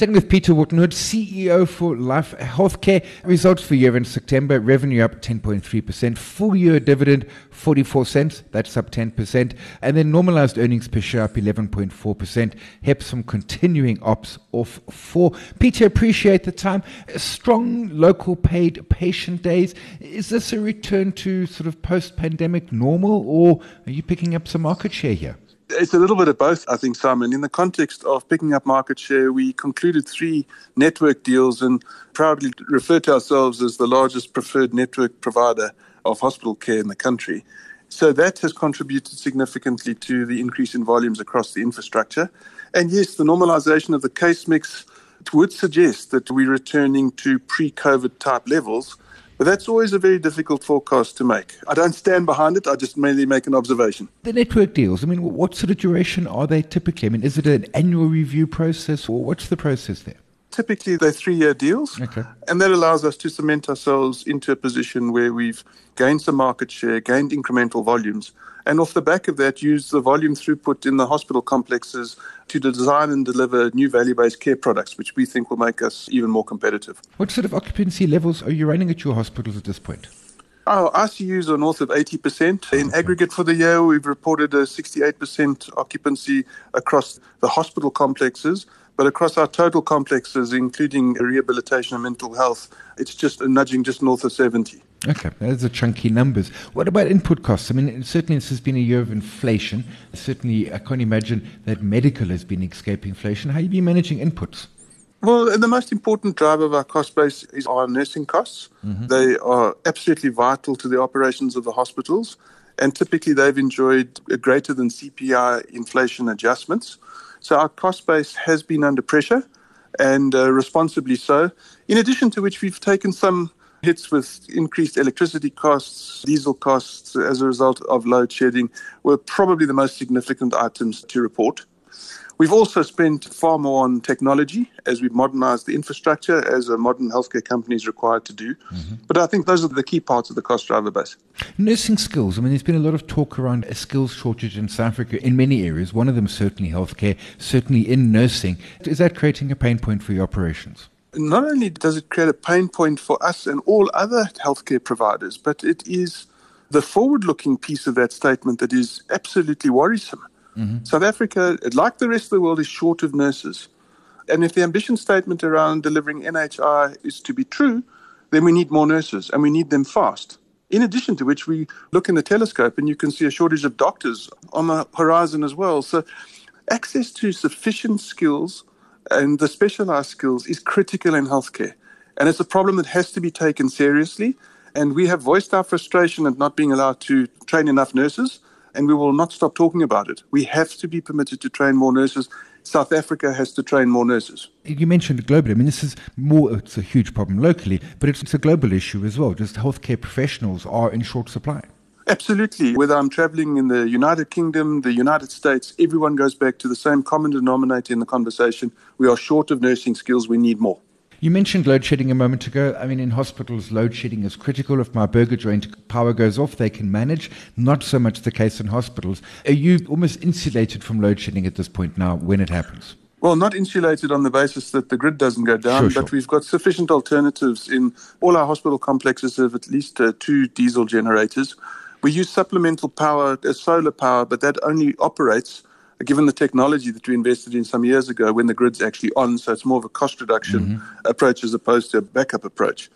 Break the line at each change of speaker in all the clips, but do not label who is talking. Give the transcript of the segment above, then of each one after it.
Chatting with Peter Wharton-Hood, CEO for Life Healthcare. Results for year in September, revenue up 10.3%, full year dividend 44 cents, that's up 10%, and then normalized earnings per share up 11.4%. HEPS from continuing ops off 4. Peter, appreciate the time. Strong local paid patient days. Is this a return to sort of post pandemic normal, or are you picking up some market share here?
It's a little bit of both, I think, Simon. In the context of picking up market share, we concluded three network deals and proudly refer to ourselves as the largest preferred network provider of hospital care in the country. So that has contributed significantly to the increase in volumes across the infrastructure. And yes, the normalization of the case mix would suggest that we're returning to pre COVID type levels. But that's always a very difficult forecast to make. I don't stand behind it, I just mainly make an observation.
The network deals, I mean, what sort of duration are they typically? I mean, is it an annual review process or what's the process there?
Typically, they're three year deals.
Okay.
And that allows us to cement ourselves into a position where we've gained some market share, gained incremental volumes, and off the back of that, use the volume throughput in the hospital complexes to design and deliver new value based care products, which we think will make us even more competitive.
What sort of occupancy levels are you running at your hospitals at this point?
Our ICUs are north of 80%. In aggregate for the year, we've reported a 68% occupancy across the hospital complexes. But across our total complexes, including rehabilitation and mental health, it's just nudging just north of 70.
Okay, those are chunky numbers. What about input costs? I mean, certainly this has been a year of inflation. Certainly, I can't imagine that medical has been escaping inflation. How have you been managing inputs?
Well, the most important driver of our cost base is our nursing costs. Mm-hmm. They are absolutely vital to the operations of the hospitals, and typically they've enjoyed greater than CPI inflation adjustments. So our cost base has been under pressure, and uh, responsibly so. In addition to which, we've taken some hits with increased electricity costs, diesel costs as a result of load shedding were probably the most significant items to report. We've also spent far more on technology as we've modernized the infrastructure as a modern healthcare company is required to do. Mm-hmm. But I think those are the key parts of the cost driver base.
Nursing skills. I mean, there's been a lot of talk around a skills shortage in South Africa in many areas. One of them certainly healthcare, certainly in nursing. Is that creating a pain point for your operations?
not only does it create a pain point for us and all other healthcare providers, but it is the forward looking piece of that statement that is absolutely worrisome. Mm-hmm. South Africa, like the rest of the world, is short of nurses. And if the ambition statement around delivering NHI is to be true, then we need more nurses and we need them fast. In addition to which, we look in the telescope and you can see a shortage of doctors on the horizon as well. So, access to sufficient skills and the specialized skills is critical in healthcare. And it's a problem that has to be taken seriously. And we have voiced our frustration at not being allowed to train enough nurses, and we will not stop talking about it. We have to be permitted to train more nurses. South Africa has to train more nurses.
You mentioned globally. I mean, this is more, it's a huge problem locally, but it's, it's a global issue as well. Just healthcare professionals are in short supply.
Absolutely. Whether I'm traveling in the United Kingdom, the United States, everyone goes back to the same common denominator in the conversation. We are short of nursing skills. We need more.
You mentioned load shedding a moment ago. I mean, in hospitals, load shedding is critical. If my burger joint power goes off, they can manage. Not so much the case in hospitals. Are you almost insulated from load shedding at this point now when it happens?
Well, not insulated on the basis that the grid doesn't go down,
sure, sure.
but we've got sufficient alternatives in all our hospital complexes have at least uh, two diesel generators. We use supplemental power uh, solar power, but that only operates given the technology that we invested in some years ago when the grid's actually on. So it's more of a cost reduction mm-hmm. approach as opposed to a backup approach.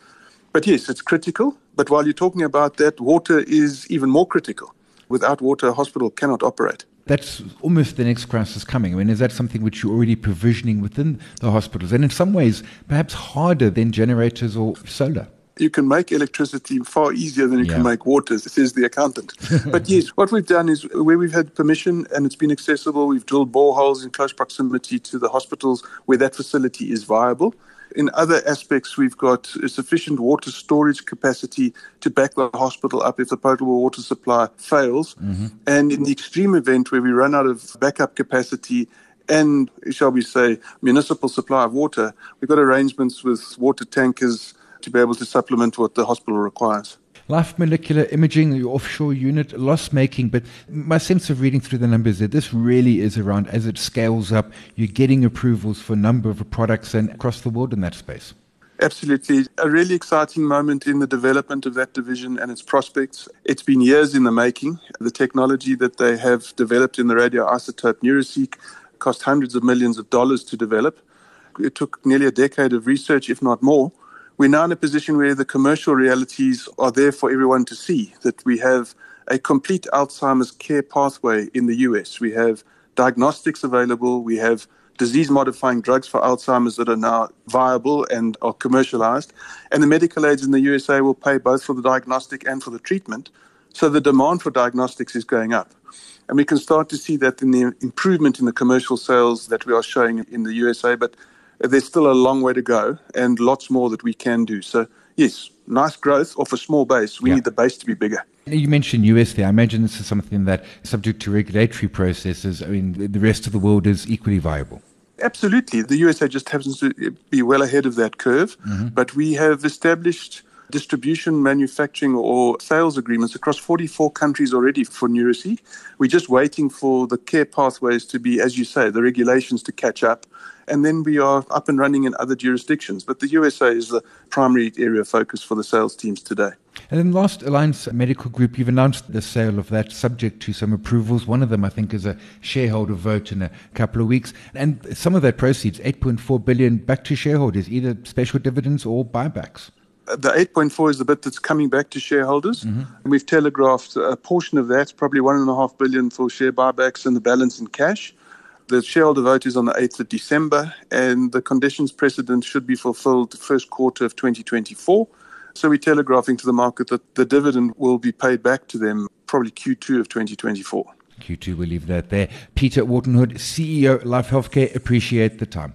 But yes, it's critical. But while you're talking about that, water is even more critical. Without water, a hospital cannot operate.
That's almost the next crisis coming. I mean, is that something which you're already provisioning within the hospitals? And in some ways, perhaps harder than generators or solar?
You can make electricity far easier than you yeah. can make water, says the accountant. but yes, what we've done is where we've had permission and it's been accessible, we've drilled boreholes in close proximity to the hospitals where that facility is viable. In other aspects, we've got sufficient water storage capacity to back the hospital up if the potable water supply fails. Mm-hmm. And in the extreme event where we run out of backup capacity and, shall we say, municipal supply of water, we've got arrangements with water tankers to be able to supplement what the hospital requires.
Life Molecular Imaging, your offshore unit, loss making, but my sense of reading through the numbers that this really is around as it scales up, you're getting approvals for a number of products and across the world in that space.
Absolutely. A really exciting moment in the development of that division and its prospects. It's been years in the making. The technology that they have developed in the radioisotope Neuraceq cost hundreds of millions of dollars to develop. It took nearly a decade of research, if not more. We're now in a position where the commercial realities are there for everyone to see that we have a complete Alzheimer's care pathway in the US. We have diagnostics available, we have disease modifying drugs for Alzheimer's that are now viable and are commercialized. And the medical aids in the USA will pay both for the diagnostic and for the treatment. So the demand for diagnostics is going up. And we can start to see that in the improvement in the commercial sales that we are showing in the USA. But there's still a long way to go and lots more that we can do. So, yes, nice growth off a small base. We yeah. need the base to be bigger.
You mentioned US there. I imagine this is something that, subject to regulatory processes, I mean, the rest of the world is equally viable.
Absolutely. The USA just happens to be well ahead of that curve, mm-hmm. but we have established distribution, manufacturing, or sales agreements across 44 countries already for Neuraceq. We're just waiting for the care pathways to be, as you say, the regulations to catch up and then we are up and running in other jurisdictions. But the USA is the primary area of focus for the sales teams today.
And then last Alliance Medical Group, you've announced the sale of that subject to some approvals. One of them, I think, is a shareholder vote in a couple of weeks. And some of that proceeds, 8.4 billion, back to shareholders, either special dividends or buybacks.
The 8.4 is the bit that's coming back to shareholders. Mm-hmm. And we've telegraphed a portion of that, probably one and a half billion for share buybacks and the balance in cash. The shareholder vote is on the 8th of December, and the conditions precedent should be fulfilled the first quarter of 2024. So we're telegraphing to the market that the dividend will be paid back to them probably Q2 of 2024.
Q2, we'll leave that there. Peter Wharton-Hood, CEO, Life Healthcare, appreciate the time.